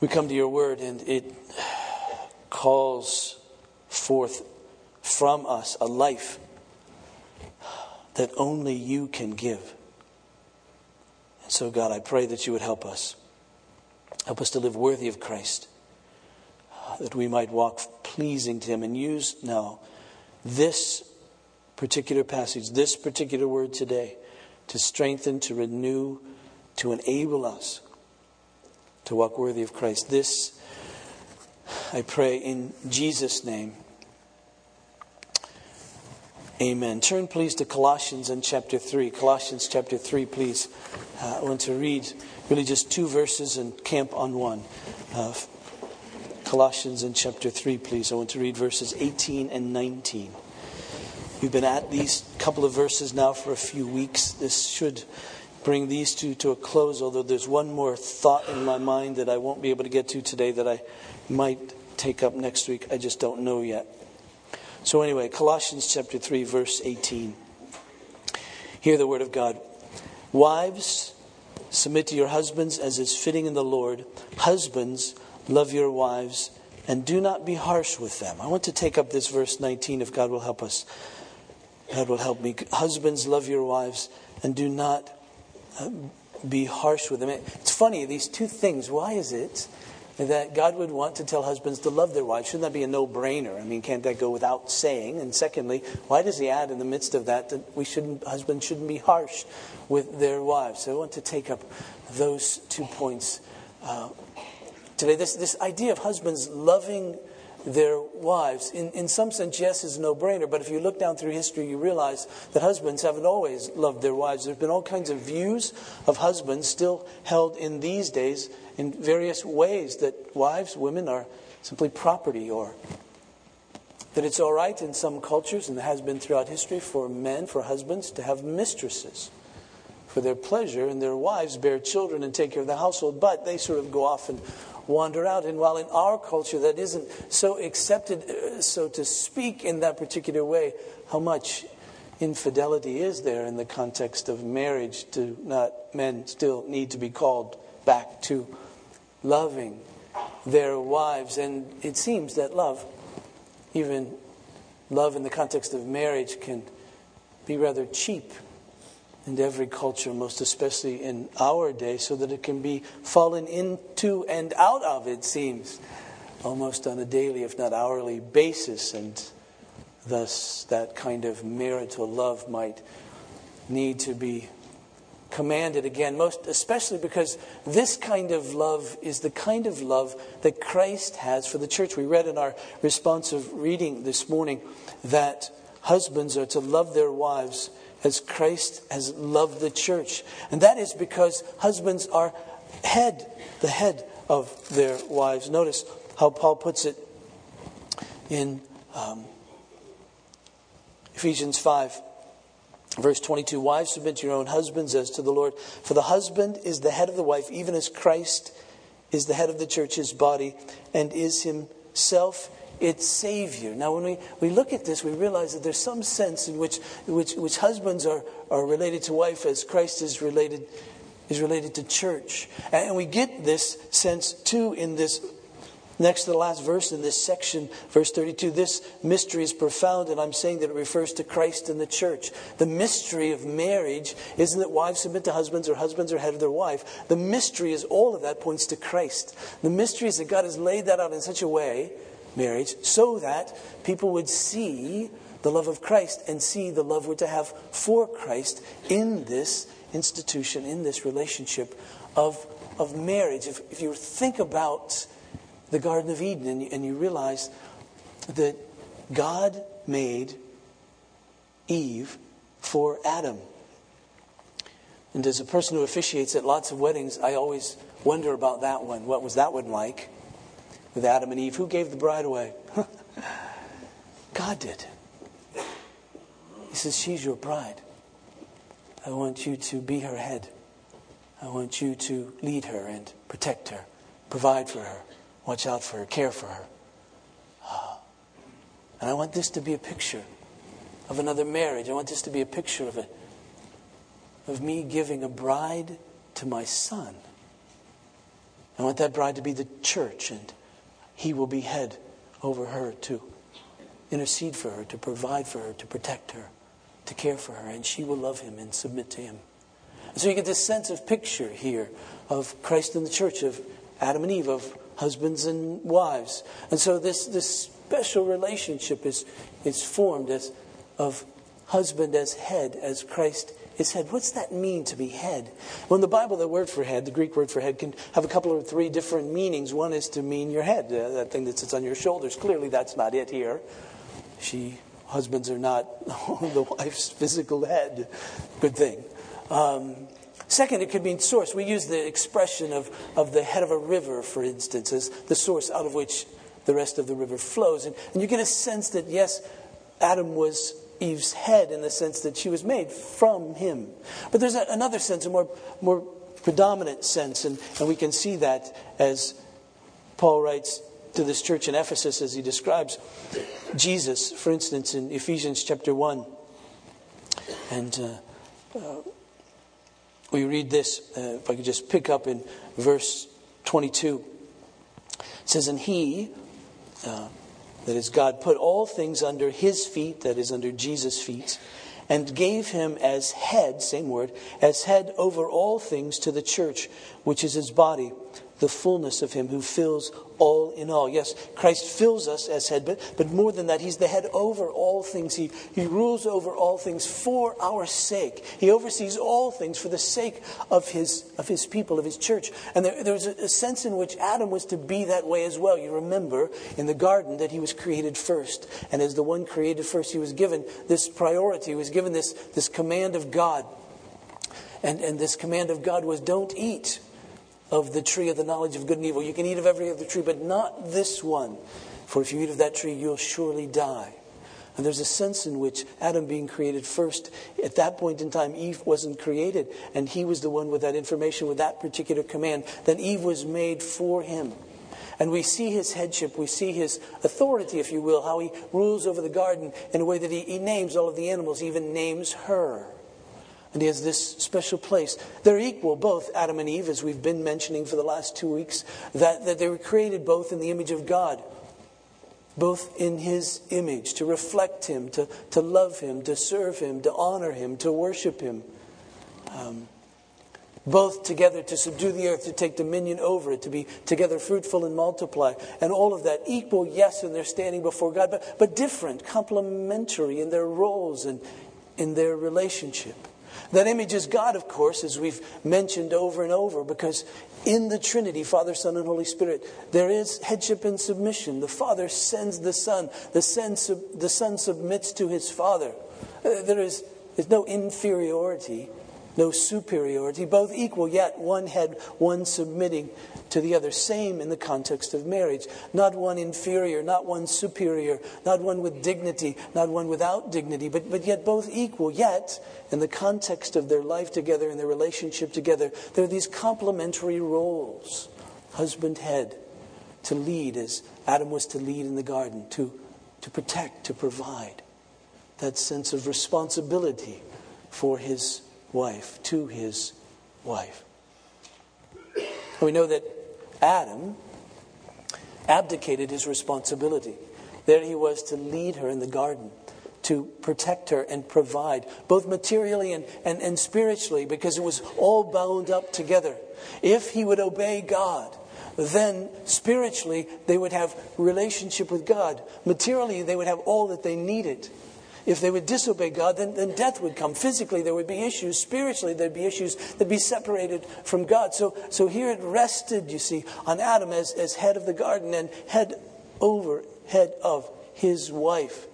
We come to your word and it calls forth from us a life that only you can give. And so, God, I pray that you would help us. Help us to live worthy of Christ, that we might walk pleasing to Him and use now this particular passage, this particular word today, to strengthen, to renew, to enable us to walk worthy of Christ. This, I pray in Jesus' name. Amen. Turn, please, to Colossians in chapter 3. Colossians chapter 3, please. Uh, I want to read really just two verses and camp on one. Uh, Colossians in chapter 3, please. I want to read verses 18 and 19. We've been at these couple of verses now for a few weeks. This should bring these two to a close, although there's one more thought in my mind that I won't be able to get to today that I might take up next week. I just don't know yet. So, anyway, Colossians chapter 3, verse 18. Hear the word of God. Wives, submit to your husbands as is fitting in the Lord. Husbands, love your wives and do not be harsh with them. I want to take up this verse 19 if God will help us. God will help me. Husbands, love your wives and do not be harsh with them. It's funny, these two things. Why is it that God would want to tell husbands to love their wives. Shouldn't that be a no brainer? I mean, can't that go without saying? And secondly, why does he add in the midst of that that we shouldn't, husbands shouldn't be harsh with their wives? So I want to take up those two points uh, today. This, this idea of husbands loving their wives. In, in some sense, yes, is a no brainer, but if you look down through history, you realize that husbands haven't always loved their wives. There have been all kinds of views of husbands still held in these days in various ways that wives, women are simply property or that it's all right in some cultures and has been throughout history for men, for husbands, to have mistresses for their pleasure, and their wives bear children and take care of the household, but they sort of go off and wander out. And while in our culture that isn't so accepted, uh, so to speak, in that particular way, how much infidelity is there in the context of marriage? Do not men still need to be called back to loving their wives. And it seems that love, even love in the context of marriage, can be rather cheap in every culture, most especially in our day, so that it can be fallen into and out of, it seems, almost on a daily, if not hourly basis. And thus, that kind of marital love might need to be commanded again, most especially because this kind of love is the kind of love that Christ has for the church. We read in our responsive reading this morning that husbands are to love their wives as Christ has loved the church. And that is because husbands are head, the head of their wives. Notice how Paul puts it in um, Ephesians 5 Verse 22 Wives, submit to your own husbands as to the Lord. For the husband is the head of the wife, even as Christ is the head of the church, his body, and is himself its Savior. Now, when we, we look at this, we realize that there's some sense in which, which, which husbands are, are related to wife as Christ is related, is related to church. And we get this sense too in this Next to the last verse in this section, verse 32, this mystery is profound, and I'm saying that it refers to Christ and the church. The mystery of marriage isn't that wives submit to husbands or husbands are head of their wife. The mystery is all of that points to Christ. The mystery is that God has laid that out in such a way, marriage, so that people would see the love of Christ and see the love we're to have for Christ in this institution, in this relationship of, of marriage. If, if you think about the Garden of Eden and you, and you realize that God made Eve for Adam. And as a person who officiates at lots of weddings, I always wonder about that one. What was that one like with Adam and Eve? Who gave the bride away? God did. He says, She's your bride. I want you to be her head. I want you to lead her and protect her, provide for her. Watch out for her, care for her. Ah. And I want this to be a picture of another marriage. I want this to be a picture of it, of me giving a bride to my son I want that bride to be the church, and he will be head over her to intercede for her, to provide for her, to protect her, to care for her, and she will love him and submit to him. And so you get this sense of picture here of Christ and the church, of Adam and Eve, of husbands and wives. And so this, this special relationship is, is formed as of husband as head, as Christ is head. What's that mean to be head? Well, in the Bible, the word for head, the Greek word for head, can have a couple of three different meanings. One is to mean your head, uh, that thing that sits on your shoulders. Clearly, that's not it here. She, husbands are not the wife's physical head. Good thing. Um, second, it could mean source. We use the expression of, of the head of a river, for instance, as the source out of which the rest of the river flows. And, and you get a sense that, yes, Adam was Eve's head in the sense that she was made from him. But there's a, another sense, a more, more predominant sense, and, and we can see that as Paul writes to this church in Ephesus as he describes Jesus, for instance, in Ephesians chapter 1. And uh, uh, we read this, uh, if I could just pick up in verse 22. It says, And he, uh, that is, God put all things under his feet, that is, under Jesus' feet, and gave him as head, same word, as head over all things to the church, which is his body the fullness of Him who fills all in all. Yes, Christ fills us as head, but, but more than that, He's the head over all things. He, he rules over all things for our sake. He oversees all things for the sake of His, of his people, of His church. And there, there's a, a sense in which Adam was to be that way as well. You remember in the garden that he was created first. And as the one created first, he was given this priority, he was given this, this command of God. And, and this command of God was don't eat of the tree of the knowledge of good and evil. You can eat of every other tree, but not this one. For if you eat of that tree, you'll surely die. And there's a sense in which Adam being created first, at that point in time, Eve wasn't created, and he was the one with that information, with that particular command. Then Eve was made for him. And we see his headship, we see his authority, if you will, how he rules over the garden in a way that he, he names all of the animals, even names her. And he has this special place. They're equal, both Adam and Eve, as we've been mentioning for the last two weeks, that, that they were created both in the image of God, both in his image, to reflect him, to, to love him, to serve him, to honor him, to worship him. Um, both together to subdue the earth, to take dominion over it, to be together fruitful and multiply. And all of that equal, yes, in their standing before God, but, but different, complementary in their roles and in their relationship. That image is God, of course, as we've mentioned over and over, because in the Trinity, Father, Son, and Holy Spirit, there is headship and submission. The Father sends the Son, the Son, the son submits to his Father. Uh, there is there's no inferiority no superiority, both equal, yet one head, one submitting to the other. Same in the context of marriage. Not one inferior, not one superior, not one with dignity, not one without dignity, but, but yet both equal. Yet, in the context of their life together and their relationship together, there are these complementary roles husband, head, to lead as Adam was to lead in the garden, to, to protect, to provide. That sense of responsibility for his wife, to his wife. We know that Adam abdicated his responsibility. There he was to lead her in the garden, to protect her and provide, both materially and, and, and spiritually, because it was all bound up together. If he would obey God, then spiritually they would have relationship with God. Materially, they would have all that they needed. If they would disobey God, then, then death would come. Physically, there would be issues. Spiritually, there'd be issues. They'd be separated from God. So, so here it rested, you see, on Adam as, as head of the garden and head over, head of his wife.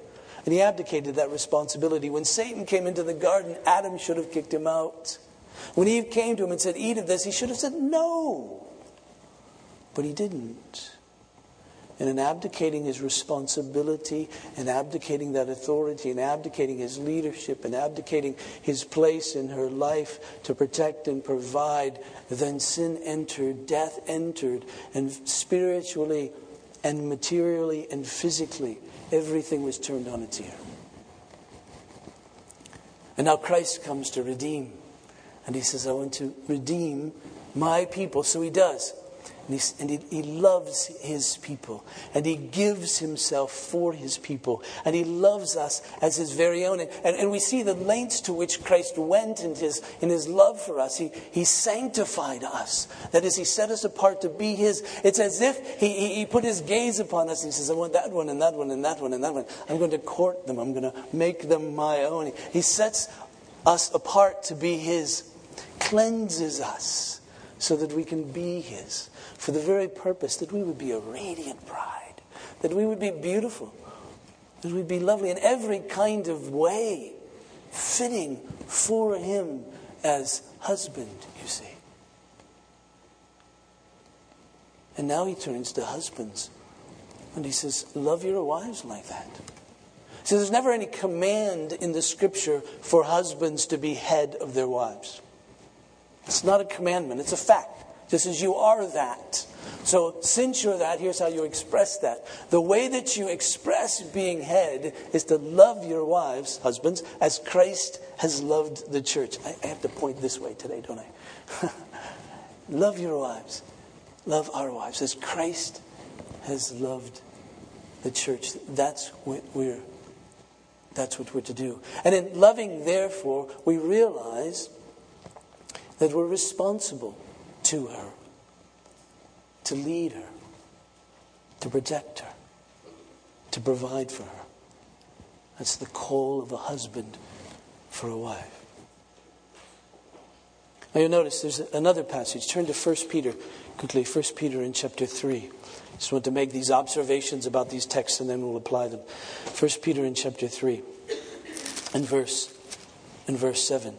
And he abdicated that responsibility. When Satan came into the garden, Adam should have kicked him out. When Eve came to him and said, Eat of this, he should have said, No. But he didn't. And in abdicating his responsibility and abdicating that authority and abdicating his leadership and abdicating his place in her life to protect and provide, then sin entered, death entered, and spiritually and materially and physically, everything was turned on its ear. And now Christ comes to redeem. And he says, I want to redeem my people. So he does. And, he, and he, he, loves his people. And he gives himself for his people. And he loves us as his very own. And, and we see the lengths to which Christ went in his, in his love for us. He, he sanctified us. That is, he set us apart to be his. It's as if he, he, he put his gaze upon us. And he says, I want that one and that one and that one and that one. I'm going to court them. I'm going to make them my own. He sets us apart to be his, cleanses us so that we can be his for the very purpose that we would be a radiant bride, that we would be beautiful, that we'd be lovely in every kind of way, fitting for Him as husband, you see. And now He turns to husbands and He says, Love your wives like that. So there's never any command in the scripture for husbands to be head of their wives. It's not a commandment, it's a fact just is you are that. So, since you're that, here's how you express that. The way that you express being head is to love your wives, husbands, as Christ has loved the church. I, I have to point this way today, don't I? love your wives. Love our wives as Christ has loved the church. That's what we're that's what we're to do. And in loving, therefore, we realize that we're responsible to her, to lead her, to protect her, to provide for her. That's the call of a husband for a wife. Now you'll notice there's another passage. Turn to 1 Peter quickly, 1 Peter in chapter 3. Just want to make these observations about these texts and then we'll apply them. 1 Peter in chapter 3 and verse and verse 7.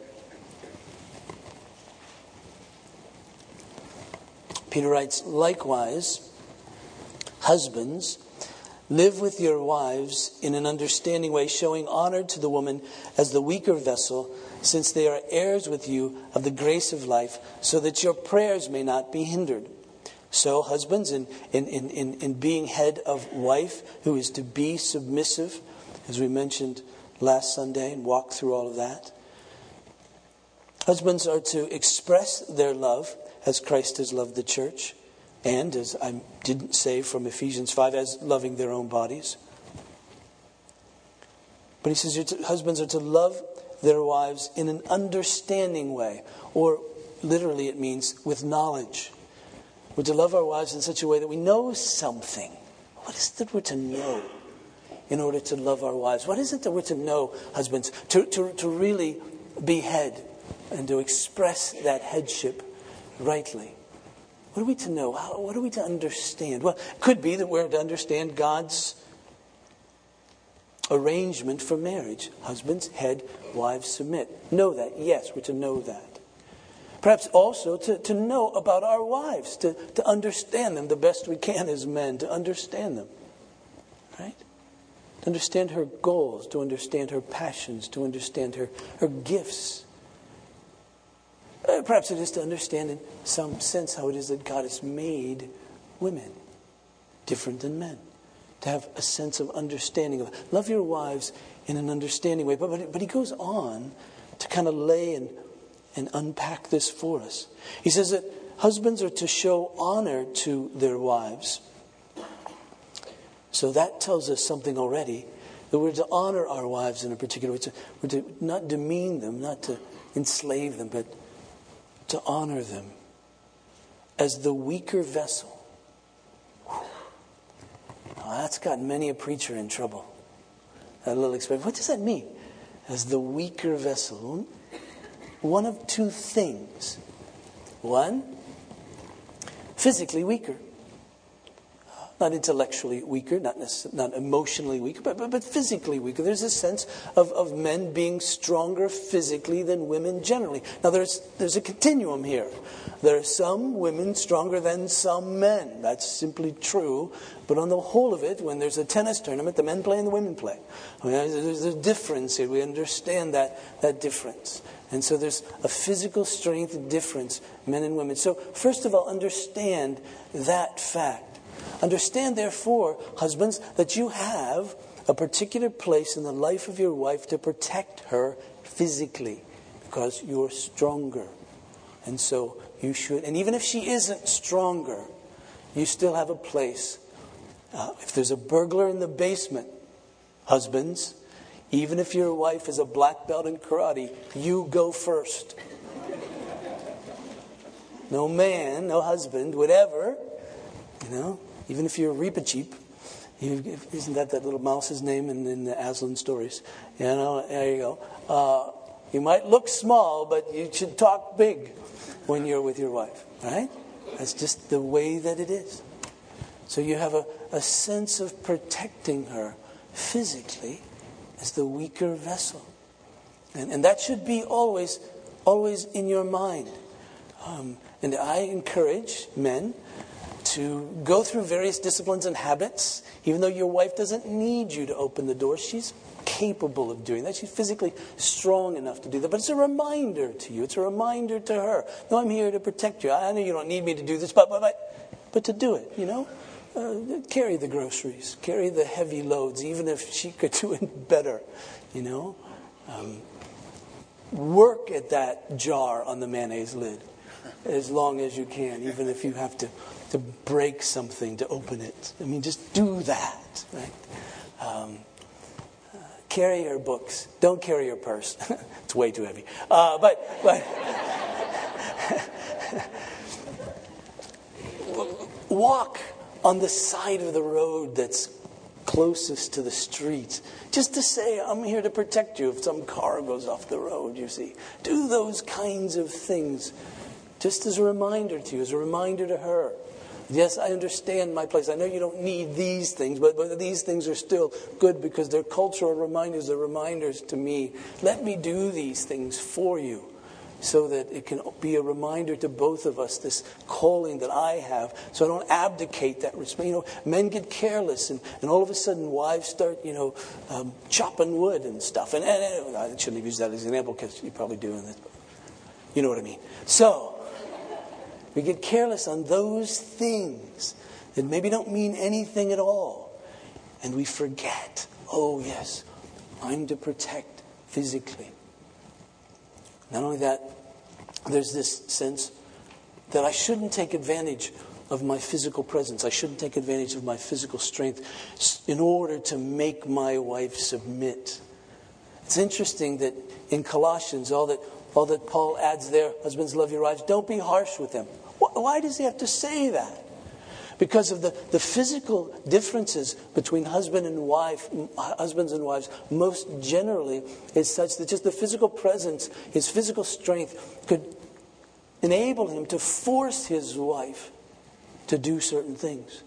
Peter writes, likewise, husbands, live with your wives in an understanding way, showing honor to the woman as the weaker vessel, since they are heirs with you of the grace of life, so that your prayers may not be hindered. So, husbands, in, in, in, in being head of wife who is to be submissive, as we mentioned last Sunday and walked through all of that, husbands are to express their love as Christ has loved the church, and as I didn't say from Ephesians 5, as loving their own bodies. But he says husbands are to love their wives in an understanding way, or literally it means with knowledge. We're to love our wives in such a way that we know something. What is it that we're to know in order to love our wives? What is it that we're to know, husbands, to, to, to really be head and to express that headship rightly. What are we to know? How, what are we to understand? Well, it could be that we're to understand God's arrangement for marriage. Husbands, head, wives, submit. Know that. Yes, we're to know that. Perhaps also to, to know about our wives, to, to understand them the best we can as men, to understand them. Right? To understand her goals, to understand her passions, to understand her, her gifts uh, perhaps it is to understand in some sense how it is that God has made women different than men. To have a sense of understanding of love your wives in an understanding way. But, but, but he goes on to kind of lay and, and unpack this for us. He says that husbands are to show honor to their wives. So that tells us something already. That we're to honor our wives in a particular way. We're to not demean them, not to enslave them, but to honor them as the weaker vessel. that's got many a preacher in trouble. That little expression. What does that mean? As the weaker vessel. One of two things. One, physically weaker not intellectually weaker, not, not emotionally weaker, but, but, but physically weaker. There's a sense of, of men being stronger physically than women generally. Now, there's, there's a continuum here. There are some women stronger than some men. That's simply true. But on the whole of it, when there's a tennis tournament, the men play and the women play. I mean, there's a difference here. We understand that, that difference. And so there's a physical strength difference, men and women. So, first of all, understand that fact. Understand, therefore, husbands, that you have a particular place in the life of your wife to protect her physically because you're stronger. And so you should, and even if she isn't stronger, you still have a place. Uh, if there's a burglar in the basement, husbands, even if your wife is a black belt in karate, you go first. No man, no husband would ever, you know, even if you're a Reepicheep, isn't that that little mouse's name in, in the Aslan stories? You know, there you go. Uh, you might look small, but you should talk big when you're with your wife, right? That's just the way that it is. So you have a, a sense of protecting her physically as the weaker vessel. And, and that should be always, always in your mind. Um, and I encourage men to go through various disciplines and habits, even though your wife doesn't need you to open the door. She's capable of doing that. She's physically strong enough to do that. But it's a reminder to you. It's a reminder to her. No, I'm here to protect you. I know you don't need me to do this, but, but, but, but to do it, you know? Uh, carry the groceries, carry the heavy loads, even if she could do it better, you know? Um, work at that jar on the mayonnaise lid as long as you can, even if you have to, to break something to open it. I mean, just do that, right? Um, uh, carry your books. Don't carry your purse. it's way too heavy. Uh, but, but walk on the side of the road that's closest to the street, just to say, I'm here to protect you if some car goes off the road, you see. Do those kinds of things just as a reminder to you, as a reminder to her. Yes, I understand my place. I know you don't need these things, but, but these things are still good because they're cultural reminders, they're reminders to me. Let me do these things for you so that it can be a reminder to both of us this calling that I have, so I don't abdicate that. You know, men get careless, and, and all of a sudden wives start, you know, um, chopping wood and stuff. And, and, and, I shouldn't have used that as an example because you're probably doing this. You know what I mean. So, we get careless on those things that maybe don't mean anything at all. And we forget, oh, yes, I'm to protect physically. Not only that, there's this sense that I shouldn't take advantage of my physical presence. I shouldn't take advantage of my physical strength in order to make my wife submit. It's interesting that in Colossians, all that, all that Paul adds there, husbands, love your wives, don't be harsh with them. Why does he have to say that? because of the, the physical differences between husband and wife, husbands and wives, most generally is such that just the physical presence, his physical strength, could enable him to force his wife to do certain things,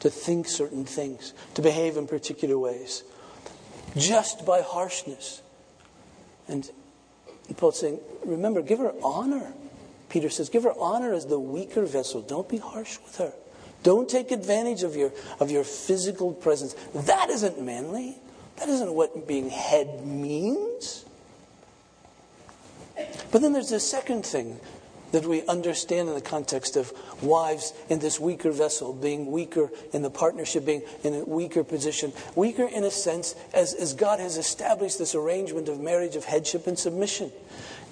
to think certain things, to behave in particular ways, just by harshness. And Paul's saying, remember, give her honor. Peter says, give her honor as the weaker vessel. Don't be harsh with her. Don't take advantage of your, of your physical presence. That isn't manly. That isn't what being head means. But then there's this second thing that we understand in the context of wives in this weaker vessel, being weaker in the partnership, being in a weaker position. Weaker in a sense, as, as God has established this arrangement of marriage, of headship and submission.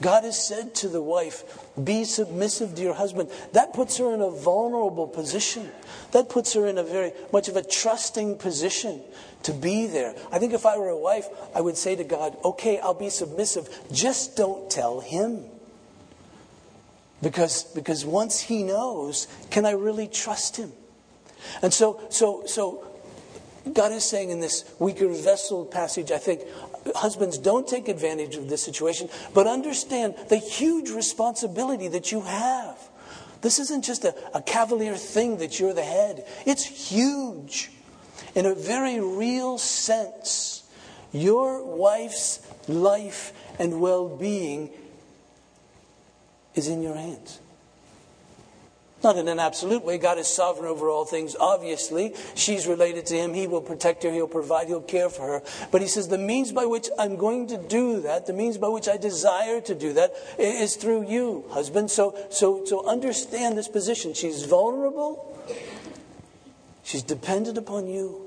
God has said to the wife, be submissive to your husband. That puts her in a vulnerable position. That puts her in a very much of a trusting position to be there. I think if I were a wife, I would say to God, okay, I'll be submissive. Just don't tell him. Because, because once he knows, can I really trust him? And so, so, so God is saying in this weaker vessel passage, I think, husbands, don't take advantage of this situation, but understand the huge responsibility that you have. This isn't just a, a cavalier thing that you're the head, it's huge. In a very real sense, your wife's life and well being is in your hands. Not in an absolute way. God is sovereign over all things, obviously. She's related to Him. He will protect her. He'll provide. He'll care for her. But He says the means by which I'm going to do that, the means by which I desire to do that, is through you, husband. So, so, so understand this position. She's vulnerable. She's dependent upon you.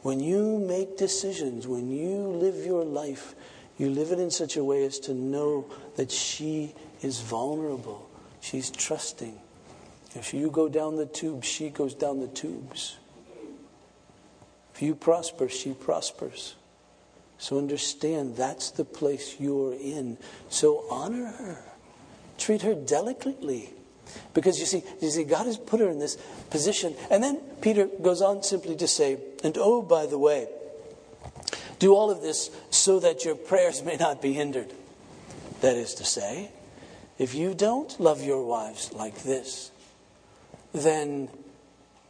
When you make decisions, when you live your life, you live it in such a way as to know that she is vulnerable. She's trusting. If you go down the tubes, she goes down the tubes. If you prosper, she prospers. So understand that's the place you're in. So honor her. Treat her delicately. Because you see, you see, God has put her in this position. And then Peter goes on simply to say, and oh, by the way, do all of this so that your prayers may not be hindered. That is to say, if you don't love your wives like this, then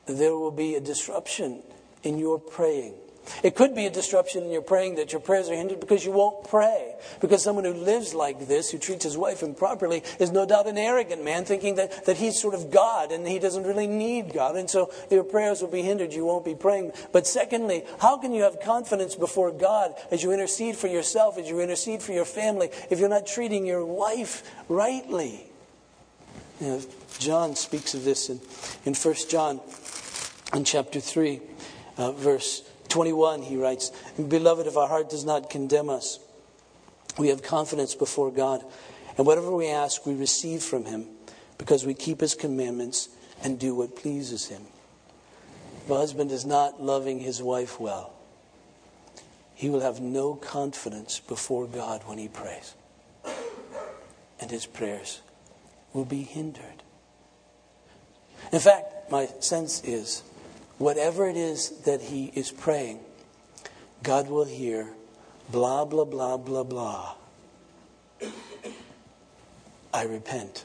there will be a disruption in your praying. It could be a disruption in your praying that your prayers are hindered because you won't pray. Because someone who lives like this, who treats his wife improperly, is no doubt an arrogant man, thinking that, that he's sort of God and he doesn't really need God. And so your prayers will be hindered. You won't be praying. But secondly, how can you have confidence before God as you intercede for yourself, as you intercede for your family, if you're not treating your wife rightly? You know, John speaks of this in, in 1 John in chapter 3, uh, verse 21. He writes, Beloved, if our heart does not condemn us, we have confidence before God. And whatever we ask, we receive from Him because we keep His commandments and do what pleases Him. If a husband is not loving his wife well, he will have no confidence before God when he prays. And his prayers will be hindered. In fact, my sense is whatever it is that he is praying, God will hear blah, blah, blah, blah, blah. I repent.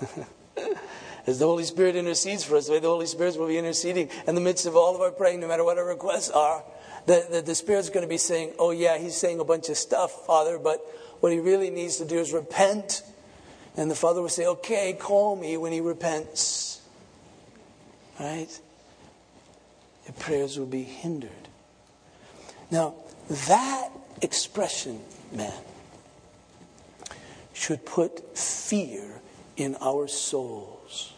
As the Holy Spirit intercedes for us, the way the Holy Spirit will be interceding in the midst of all of our praying, no matter what our requests are, the, the, the Spirit's going to be saying, Oh, yeah, he's saying a bunch of stuff, Father, but what he really needs to do is repent and the father will say, Okay, call me when he repents. Right? Your prayers will be hindered. Now, that expression, man, should put fear in our souls.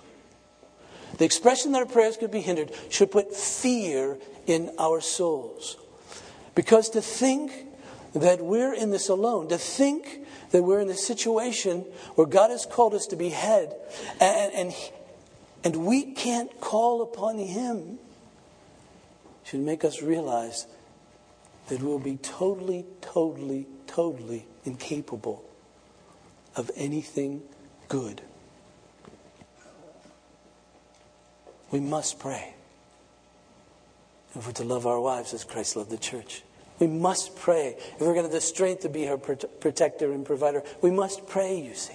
The expression that our prayers could be hindered should put fear in our souls. Because to think that we're in this alone, to think that we're in a situation where God has called us to be head and, and, and we can't call upon Him should make us realize that we'll be totally, totally, totally incapable of anything good. We must pray if we're to love our wives as Christ loved the church. We must pray. If we're going to have the strength to be her protector and provider, we must pray, you see.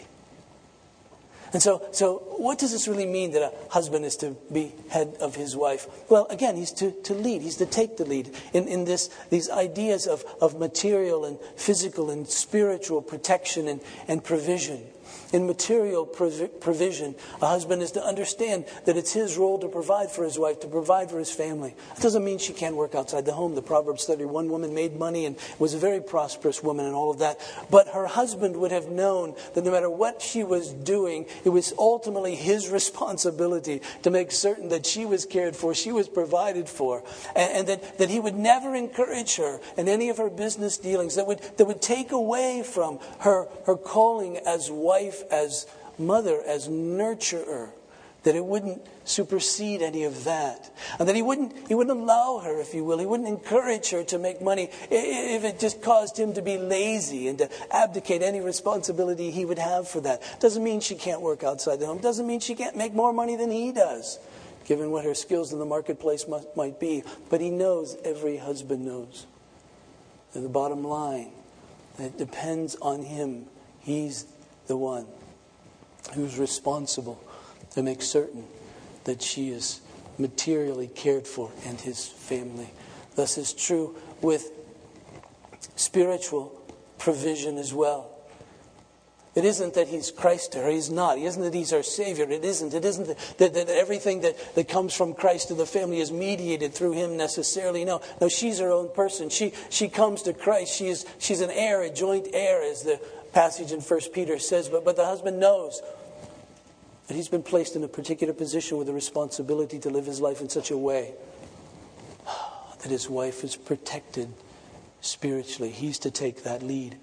And so, so what does this really mean that a husband is to be head of his wife? Well, again, he's to, to lead. He's to take the lead in, in this, these ideas of, of material and physical and spiritual protection and, and provision in material provision. A husband is to understand that it's his role to provide for his wife, to provide for his family. It doesn't mean she can't work outside the home. The Proverbs 31 woman made money and was a very prosperous woman and all of that. But her husband would have known that no matter what she was doing, it was ultimately his responsibility to make certain that she was cared for, she was provided for, and, and that, that he would never encourage her in any of her business dealings that would, that would take away from her, her calling as wife as mother, as nurturer, that it wouldn't supersede any of that. And that he wouldn't, he wouldn't allow her, if you will, he wouldn't encourage her to make money if it just caused him to be lazy and to abdicate any responsibility he would have for that. Doesn't mean she can't work outside the home. Doesn't mean she can't make more money than he does, given what her skills in the marketplace must, might be. But he knows, every husband knows. The bottom line, it depends on him. He's the one who's responsible to make certain that she is materially cared for and his family. Thus is true with spiritual provision as well. It isn't that he's Christ to her. He's not. It isn't that he's our Savior. It isn't. It isn't that, that, everything that, that comes from Christ to the family is mediated through him necessarily. No. No, she's her own person. She, she comes to Christ. She is, she's an heir, a joint heir, as the passage in 1 Peter says, but, but the husband knows that he's been placed in a particular position with a responsibility to live his life in such a way that his wife is protected spiritually. He's to take that lead.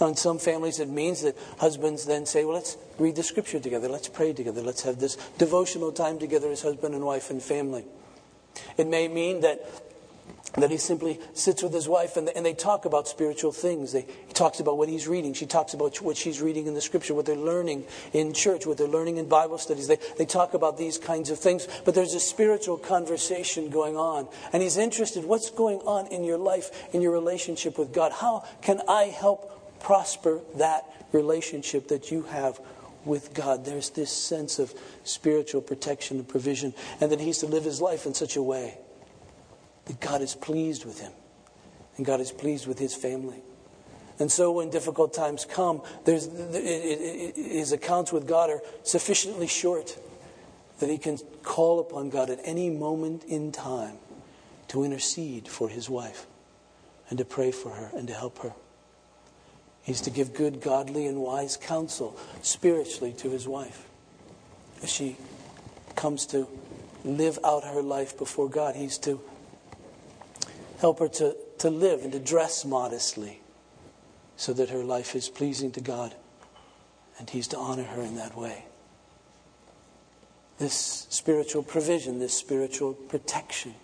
In some families, it means that husbands then say, Well, let's read the scripture together. Let's pray together. Let's have this devotional time together as husband and wife and family. It may mean that that he simply sits with his wife and, and they talk about spiritual things. They, he talks about what he's reading. She talks about what she's reading in the scripture, what they're learning in church, what they're learning in Bible studies. They, they talk about these kinds of things. But there's a spiritual conversation going on. And he's interested what's going on in your life, in your relationship with God? How can I help prosper that relationship that you have with God? There's this sense of spiritual protection and provision, and that he's to live his life in such a way that God is pleased with him and God is pleased with his family. And so when difficult times come, there's, his accounts with God are sufficiently short that he can call upon God at any moment in time to intercede for his wife and to pray for her and to help her. He's to give good, godly, and wise counsel spiritually to his wife as she comes to live out her life before God. He's to Help her to, to live and to dress modestly so that her life is pleasing to God and He's to honor her in that way. This spiritual provision, this spiritual protection,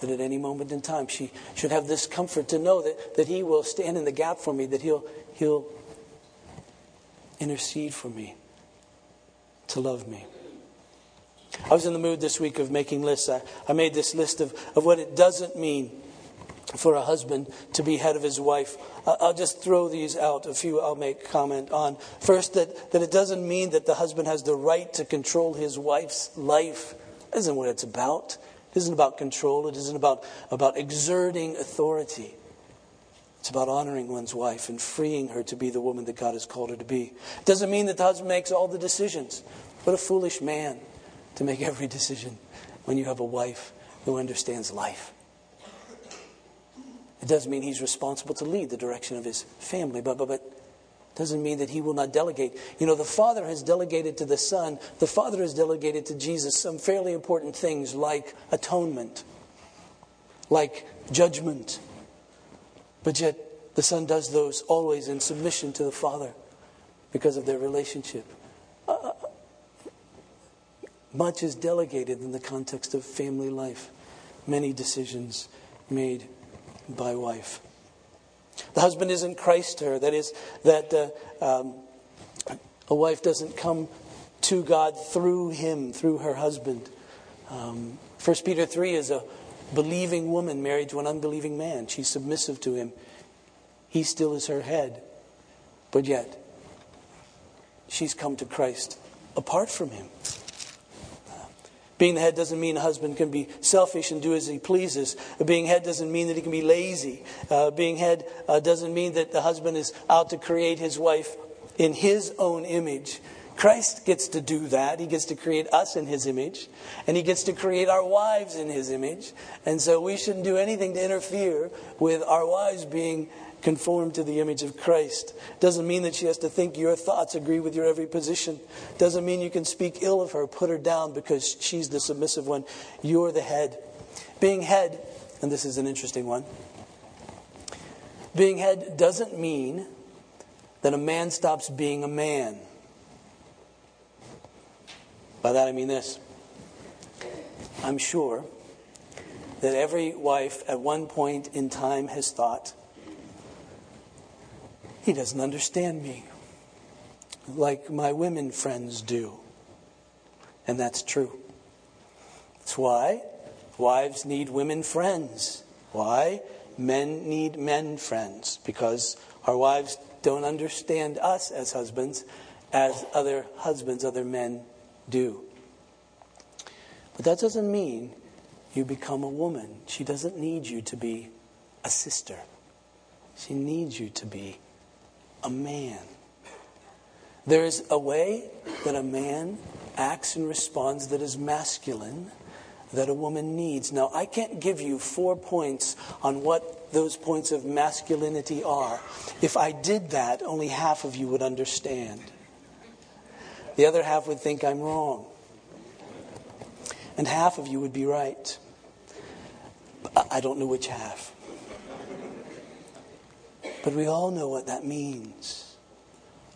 that at any moment in time she should have this comfort to know that, that He will stand in the gap for me, that He'll, he'll intercede for me, to love me. I was in the mood this week of making lists. I, I made this list of, of what it doesn't mean for a husband to be head of his wife. I'll just throw these out. A few I'll make comment on. First, that, that it doesn't mean that the husband has the right to control his wife's life. That isn't what it's about. It isn't about control. It isn't about, about exerting authority. It's about honoring one's wife and freeing her to be the woman that God has called her to be. It doesn't mean that the husband makes all the decisions. What a foolish man to make every decision when you have a wife who understands life. It doesn't mean he's responsible to lead the direction of his family, but, but, but doesn't mean that he will not delegate. You know, the Father has delegated to the Son, the Father has delegated to Jesus some fairly important things like atonement, like judgment. But yet, the Son does those always in submission to the Father because of their relationship. Much is delegated in the context of family life, many decisions made by wife. The husband isn't Christ to her. That is, that uh, um, a wife doesn't come to God through him, through her husband. Um, 1 Peter 3 is a believing woman married to an unbelieving man. She's submissive to him. He still is her head. But yet, she's come to Christ apart from him. Being the head doesn't mean a husband can be selfish and do as he pleases. Being head doesn't mean that he can be lazy. Uh, being head uh, doesn't mean that the husband is out to create his wife in his own image. Christ gets to do that. He gets to create us in his image, and he gets to create our wives in his image. And so we shouldn't do anything to interfere with our wives being conformed to the image of Christ. Doesn't mean that she has to think your thoughts agree with your every position. Doesn't mean you can speak ill of her, put her down because she's the submissive one. You're the head. Being head, and this is an interesting one, being head doesn't mean that a man stops being a man. By that I mean this. I'm sure that every wife at one point in time has thought, he doesn't understand me like my women friends do. And that's true. That's why wives need women friends. Why? Men need men friends. Because our wives don't understand us as husbands as other husbands, other men do. But that doesn't mean you become a woman. She doesn't need you to be a sister. She needs you to be a man. There is a way that a man acts and responds that is masculine that a woman needs. Now, I can't give you four points on what those points of masculinity are. If I did that, only half of you would understand. The other half would think I'm wrong. And half of you would be right. I don't know which half. But we all know what that means.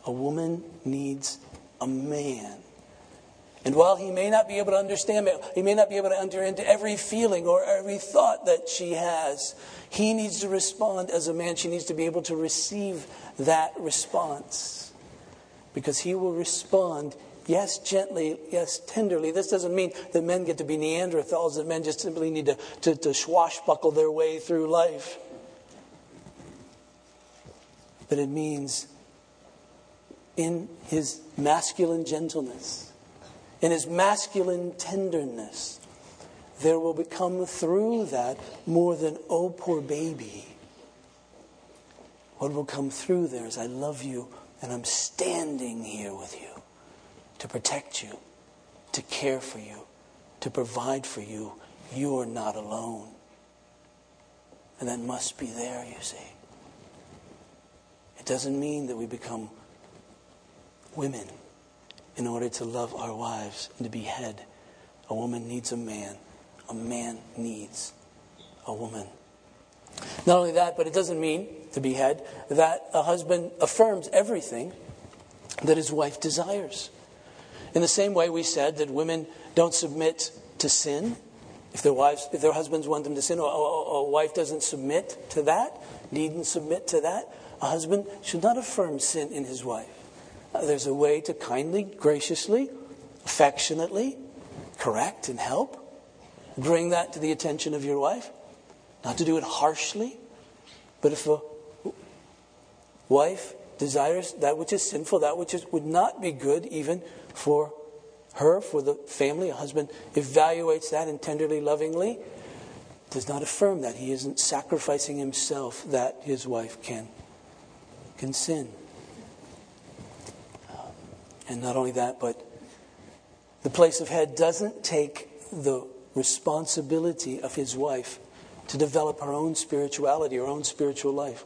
A woman needs a man. And while he may not be able to understand it, he may not be able to enter into every feeling or every thought that she has, he needs to respond as a man. She needs to be able to receive that response. Because he will respond, yes, gently, yes, tenderly. This doesn't mean that men get to be Neanderthals, that men just simply need to, to, to swashbuckle their way through life. But it means in his masculine gentleness in his masculine tenderness, there will become through that more than, oh, poor baby. What will come through there is, I love you and I'm standing here with you to protect you, to care for you, to provide for you. You are not alone. And that must be there, you see. It doesn't mean that we become women in order to love our wives and to be head. A woman needs a man. A man needs a woman. Not only that, but it doesn't mean, to be head, that a husband affirms everything that his wife desires. In the same way, we said that women don't submit to sin. If their wives, if their husbands want them to sin, or a wife doesn't submit to that, needn't submit to that, a husband should not affirm sin in his wife. Uh, there's a way to kindly, graciously, affectionately correct and help. Bring that to the attention of your wife. Not to do it harshly, but if a wife desires that which is sinful, that which is, would not be good even for her, for the family, a husband evaluates that and tenderly, lovingly, does not affirm that. He isn't sacrificing himself that his wife can, can sin. Um, and not only that, but the place of head doesn't take the responsibility of his wife to develop her own spirituality, her own spiritual life.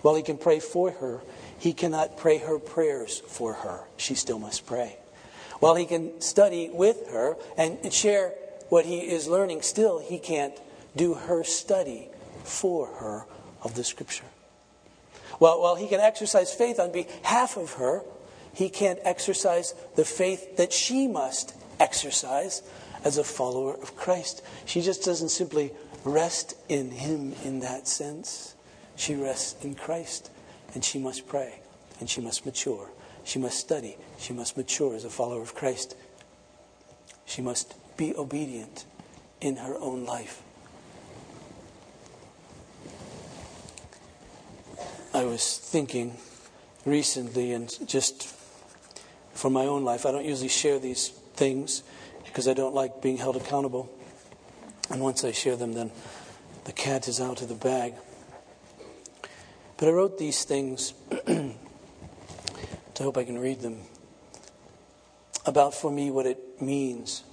While he can pray for her, he cannot pray her prayers for her. She still must pray. While he can study with her and share what he is learning, still he can't do her study for her of the scripture. While, while he can exercise faith on behalf of her, he can't exercise the faith that she must exercise as a follower of Christ. She just doesn't simply rest in him in that sense. She rests in Christ, and she must pray, and she must mature. She must study. She must mature as a follower of Christ. She must be obedient in her own life. I was thinking recently and just for my own life. I don't usually share these things because I don't like being held accountable. And once I share them, then the cat is out of the bag. But I wrote these things to hope I can read them about for me what it means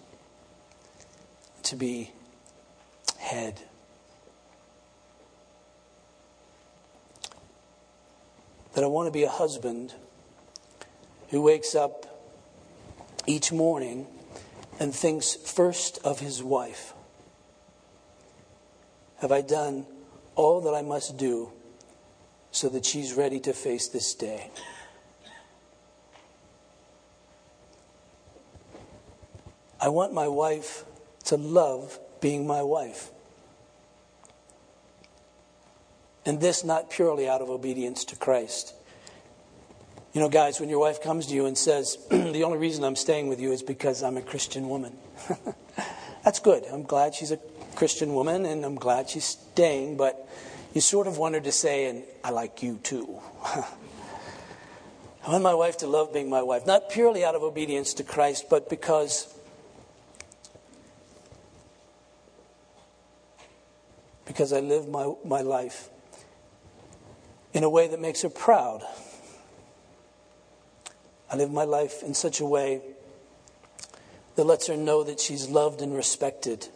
to be head. That I want to be a husband who wakes up each morning and thinks first of his wife. Have I done all that I must do so that she's ready to face this day? I want my wife to love being my wife. And this not purely out of obedience to Christ you know, guys, when your wife comes to you and says, The only reason I'm staying with you is because I'm a Christian woman, that's good. I'm glad she's a Christian woman and I'm glad she's staying, but you sort of want her to say, And I like you too. I want my wife to love being my wife, not purely out of obedience to Christ, but because. Because I live my, my life in a way that makes her proud I live my life in such a way that lets her know that she's loved and respected.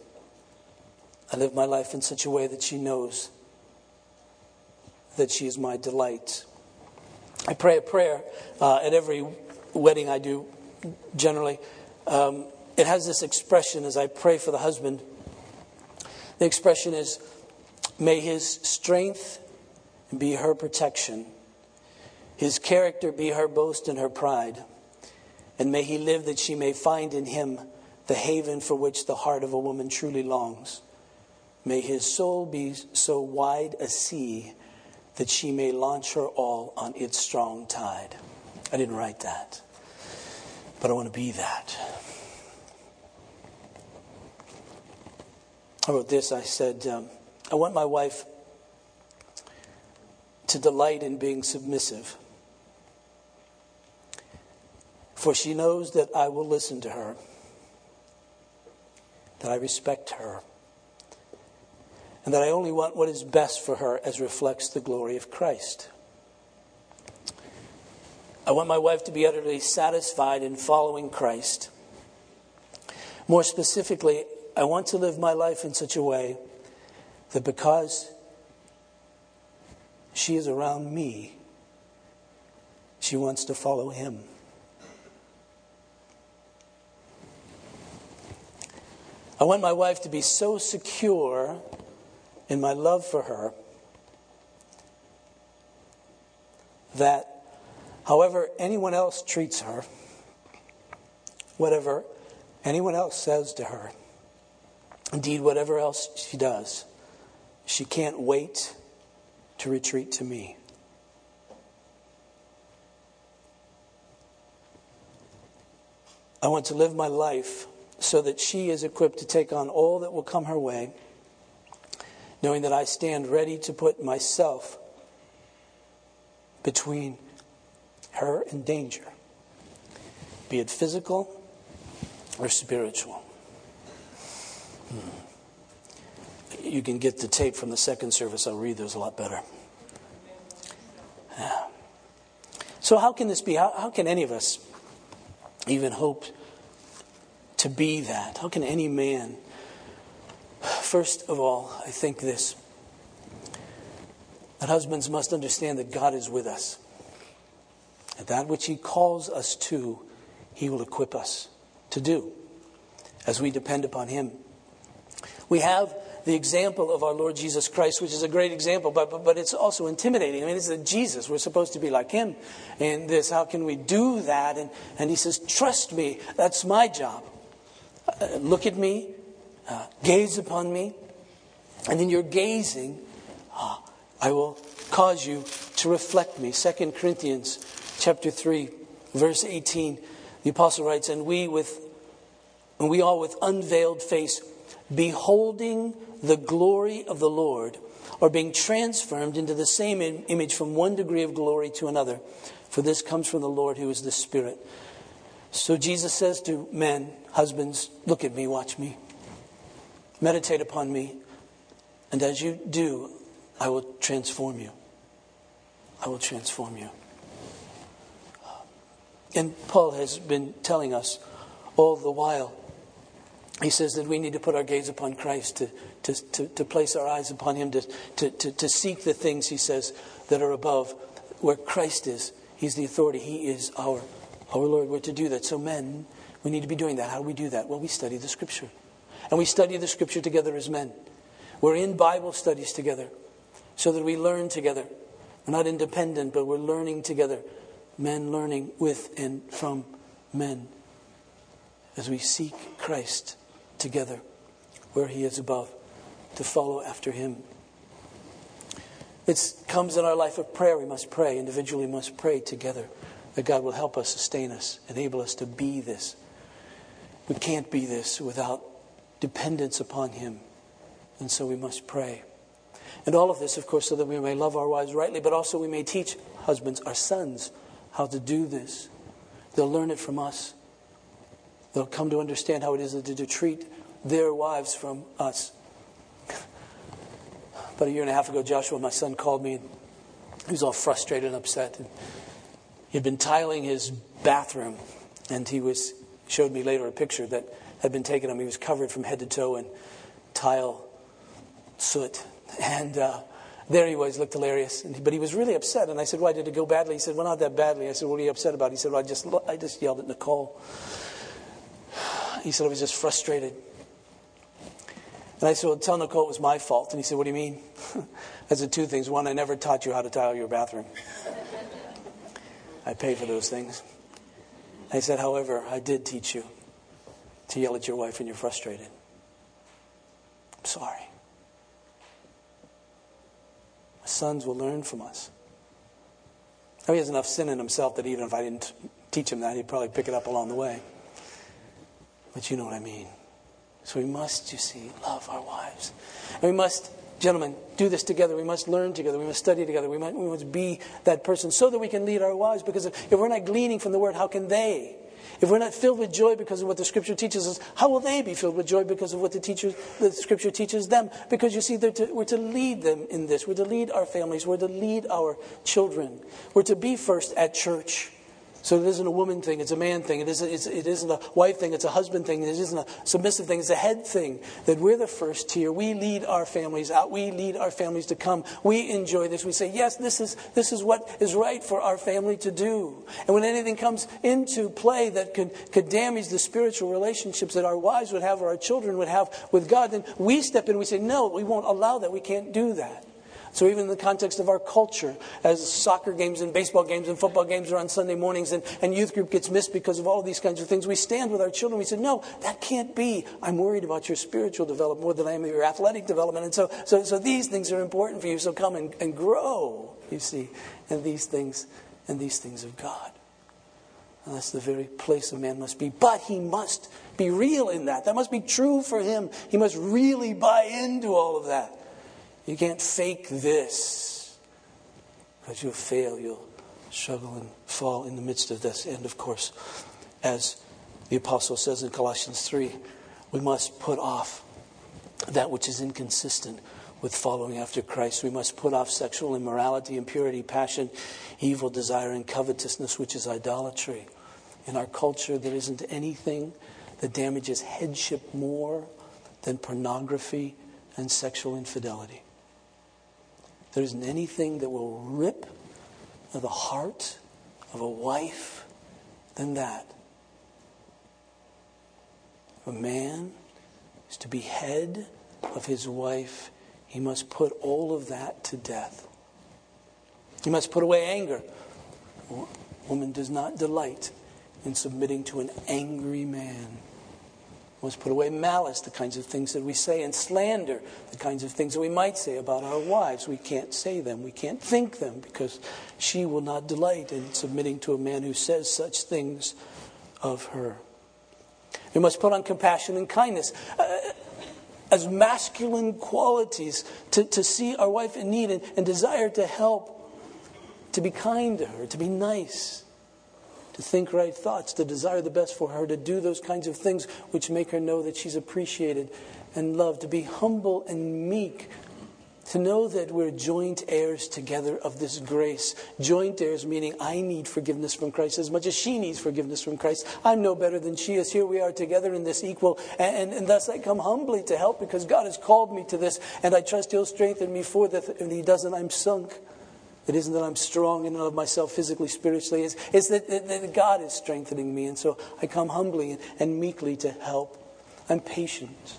I live my life in such a way that she knows that she is my delight. I pray a prayer uh, at every wedding I do, generally. Um, it has this expression as I pray for the husband. The expression is, May his strength be her protection. His character be her boast and her pride. And may he live that she may find in him the haven for which the heart of a woman truly longs. May his soul be so wide a sea that she may launch her all on its strong tide. I didn't write that, but I want to be that. I wrote this. I said, um, I want my wife to delight in being submissive. For she knows that I will listen to her, that I respect her, and that I only want what is best for her as reflects the glory of Christ. I want my wife to be utterly satisfied in following Christ. More specifically, I want to live my life in such a way that because she is around me, she wants to follow him. I want my wife to be so secure in my love for her that however anyone else treats her, whatever anyone else says to her, indeed, whatever else she does, she can't wait to retreat to me. I want to live my life so that she is equipped to take on all that will come her way, knowing that I stand ready to put myself between her and danger, be it physical or spiritual. Hmm. You can get the tape from the second service. I'll read those a lot better. Yeah. So, how can this be? How, how can any of us even hope to be that? How can any man? First of all, I think this that husbands must understand that God is with us. That which He calls us to, He will equip us to do as we depend upon Him. We have the example of our Lord Jesus Christ, which is a great example, but, but, but it's also intimidating. I mean, it's a Jesus. We're supposed to be like Him. And this, how can we do that? And, and He says, Trust me, that's my job. Uh, look at me, uh, gaze upon me, and in your gazing, uh, I will cause you to reflect me. 2 Corinthians chapter 3, verse 18, the apostle writes, And we with and we all with unveiled face, beholding the glory of the Lord, or being transformed into the same image from one degree of glory to another. For this comes from the Lord who is the Spirit. So Jesus says to men, husbands, look at me, watch me, meditate upon me, and as you do, I will transform you. I will transform you. And Paul has been telling us all the while. He says that we need to put our gaze upon Christ, to, to, to, to place our eyes upon Him, to, to, to, to seek the things, he says, that are above, where Christ is. He's the authority, He is our Oh Lord, we're to do that. So, men, we need to be doing that. How do we do that? Well, we study the Scripture. And we study the Scripture together as men. We're in Bible studies together so that we learn together. We're not independent, but we're learning together. Men learning with and from men as we seek Christ together where He is above to follow after Him. It comes in our life of prayer. We must pray. Individually, we must pray together that God will help us, sustain us, enable us to be this. We can't be this without dependence upon Him. And so we must pray. And all of this, of course, so that we may love our wives rightly, but also we may teach husbands, our sons, how to do this. They'll learn it from us. They'll come to understand how it is to, to treat their wives from us. About a year and a half ago, Joshua, my son, called me. He was all frustrated and upset. And he had been tiling his bathroom, and he was showed me later a picture that had been taken of him. He was covered from head to toe in tile soot, and uh, there he was, looked hilarious. And, but he was really upset, and I said, "Why did it go badly?" He said, "Well, not that badly." I said, "What are you upset about?" He said, well, "I just I just yelled at Nicole." He said, "I was just frustrated." And I said, Well, tell Nicole it was my fault. And he said, What do you mean? I said, Two things. One, I never taught you how to tile your bathroom. I pay for those things. I said, However, I did teach you to yell at your wife when you're frustrated. I'm sorry. My sons will learn from us. Now, he has enough sin in himself that even if I didn't teach him that, he'd probably pick it up along the way. But you know what I mean. So we must, you see, love our wives. And we must, gentlemen, do this together. We must learn together. We must study together. We must, we must be that person so that we can lead our wives. Because if, if we're not gleaning from the word, how can they? If we're not filled with joy because of what the scripture teaches us, how will they be filled with joy because of what the, teacher, the scripture teaches them? Because you see, to, we're to lead them in this. We're to lead our families. We're to lead our children. We're to be first at church. So it isn't a woman thing, it's a man thing. It isn't, it isn't a wife thing, it's a husband thing. It isn't a submissive thing, it's a head thing. That we're the first tier. We lead our families out. We lead our families to come. We enjoy this. We say, yes, this is, this is what is right for our family to do. And when anything comes into play that could, could damage the spiritual relationships that our wives would have or our children would have with God, then we step in and we say, no, we won't allow that. We can't do that. So, even in the context of our culture, as soccer games and baseball games and football games are on Sunday mornings and, and youth group gets missed because of all these kinds of things, we stand with our children. We say, No, that can't be. I'm worried about your spiritual development more than I am your athletic development. And so, so, so these things are important for you. So, come and, and grow, you see, in these things and these things of God. And that's the very place a man must be. But he must be real in that. That must be true for him. He must really buy into all of that. You can't fake this because you'll fail. You'll struggle and fall in the midst of this. And of course, as the apostle says in Colossians 3, we must put off that which is inconsistent with following after Christ. We must put off sexual immorality, impurity, passion, evil desire, and covetousness, which is idolatry. In our culture, there isn't anything that damages headship more than pornography and sexual infidelity. There isn't anything that will rip the heart of a wife than that. a man is to be head of his wife, he must put all of that to death. He must put away anger. Woman does not delight in submitting to an angry man must put away malice, the kinds of things that we say, and slander, the kinds of things that we might say about our wives. We can't say them, we can't think them, because she will not delight in submitting to a man who says such things of her. We must put on compassion and kindness. Uh, as masculine qualities to, to see our wife in need and, and desire to help, to be kind to her, to be nice to think right thoughts, to desire the best for her, to do those kinds of things which make her know that she's appreciated and loved, to be humble and meek, to know that we're joint heirs together of this grace. Joint heirs meaning I need forgiveness from Christ as much as she needs forgiveness from Christ. I'm no better than she is. Here we are together in this equal, and, and, and thus I come humbly to help because God has called me to this, and I trust He'll strengthen me for that. If He doesn't, I'm sunk. It isn't that I'm strong in and of myself physically, spiritually. It's, it's that, that, God is strengthening me. And so I come humbly and, and meekly to help. I'm patient.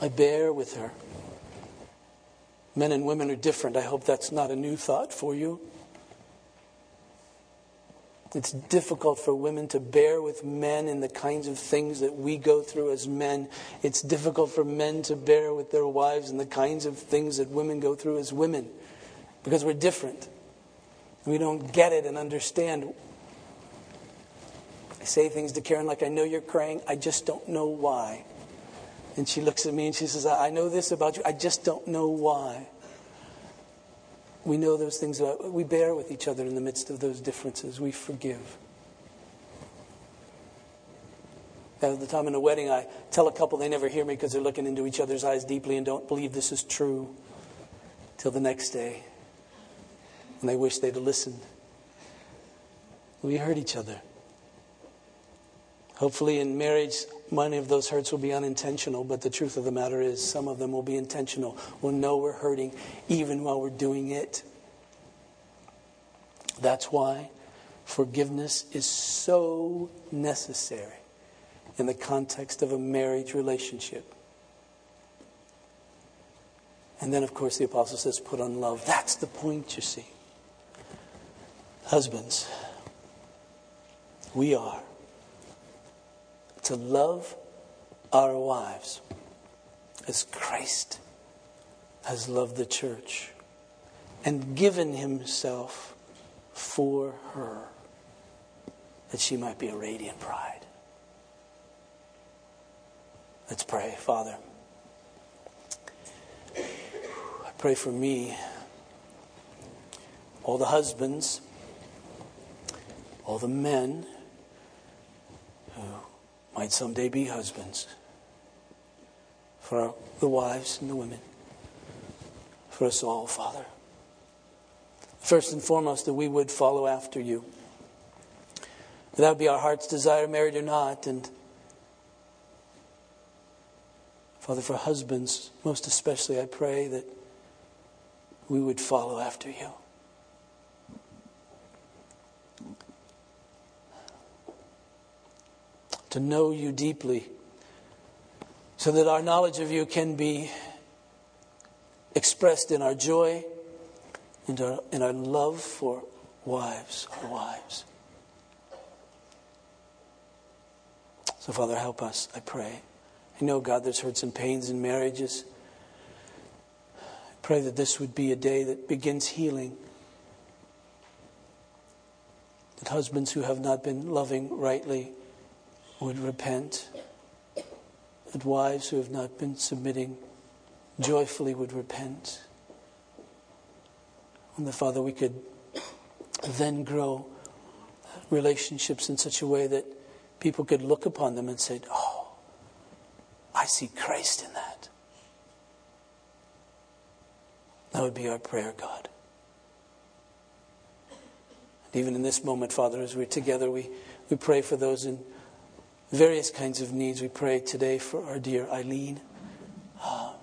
I bear with her. Men and women are different. I hope that's not a new thought for you. It's difficult for women to bear with men in the kinds of things that we go through as men. It's difficult for men to bear with their wives and the kinds of things that women go through as women because we're different. We don't get it and understand. I say things to Karen like, I know you're crying, I just don't know why. And she looks at me and she says, I know this about you, I just don't know why. We know those things, about, we bear with each other in the midst of those differences, we forgive. At the time in a wedding, I tell a couple they never hear me because they're looking into each other's eyes deeply and don't believe this is true till the next day and they wish they'd listened. We hurt each other. Hopefully, in marriage, many of those hurts will be unintentional, but the truth of the matter is, some of them will be intentional. We'll know we're hurting even while we're doing it. That's why forgiveness is so necessary in the context of a marriage relationship. And then, of course, the apostle says, put on love. That's the point, you see. Husbands, we are to love our wives as Christ has loved the church and given himself for her that she might be a radiant bride. Let's pray, Father. I pray for me, all the husbands, all the men might someday be husbands, for the wives and the women, for us all, Father. First and foremost, that we would follow after you. That would be our heart's desire, married or not. And Father, for husbands, most especially, I pray that we would follow after you. To know you deeply, so that our knowledge of you can be expressed in our joy and our, in our love for wives, our wives. So, Father, help us, I pray. I know, God, there's hurts and pains in marriages. I pray that this would be a day that begins healing. That husbands who have not been loving rightly would repent. That wives who have not been submitting joyfully would repent. And the Father, we could then grow relationships in such a way that people could look upon them and say, Oh, I see Christ in that. That would be our prayer, God. And even in this moment, Father, as we're together, we, we pray for those in various kinds of needs. We pray today for our dear Eileen. Uh,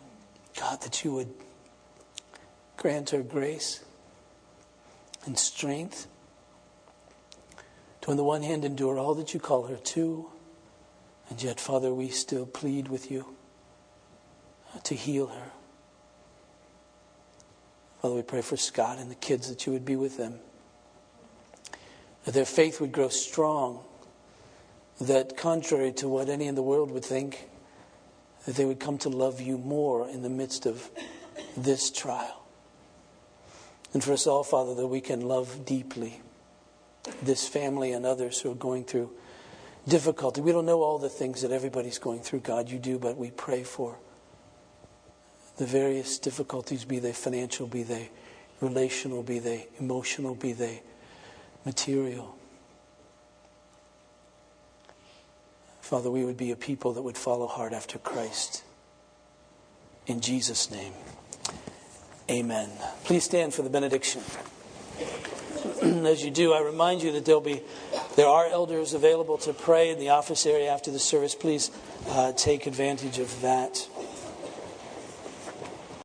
God, that you would grant her grace and strength to, on the one hand, endure all that you call her to, and yet, Father, we still plead with you to heal her. Father, we pray for Scott and the kids that you would be with them, that their faith would grow strong, that contrary to what any in the world would think, that they would come to love you more in the midst of this trial. And for us all, Father, that we can love deeply this family and others who are going through difficulty. We don't know all the things that everybody's going through, God, you do, but we pray for the various difficulties, be they financial, be they relational, be they emotional, be they material. Father, we would be a people that would follow hard after Christ. In Jesus' name. Amen. Please stand for the benediction. As you do, I remind you that there'll be there are elders available to pray in the office area after the service. Please uh, take advantage of that.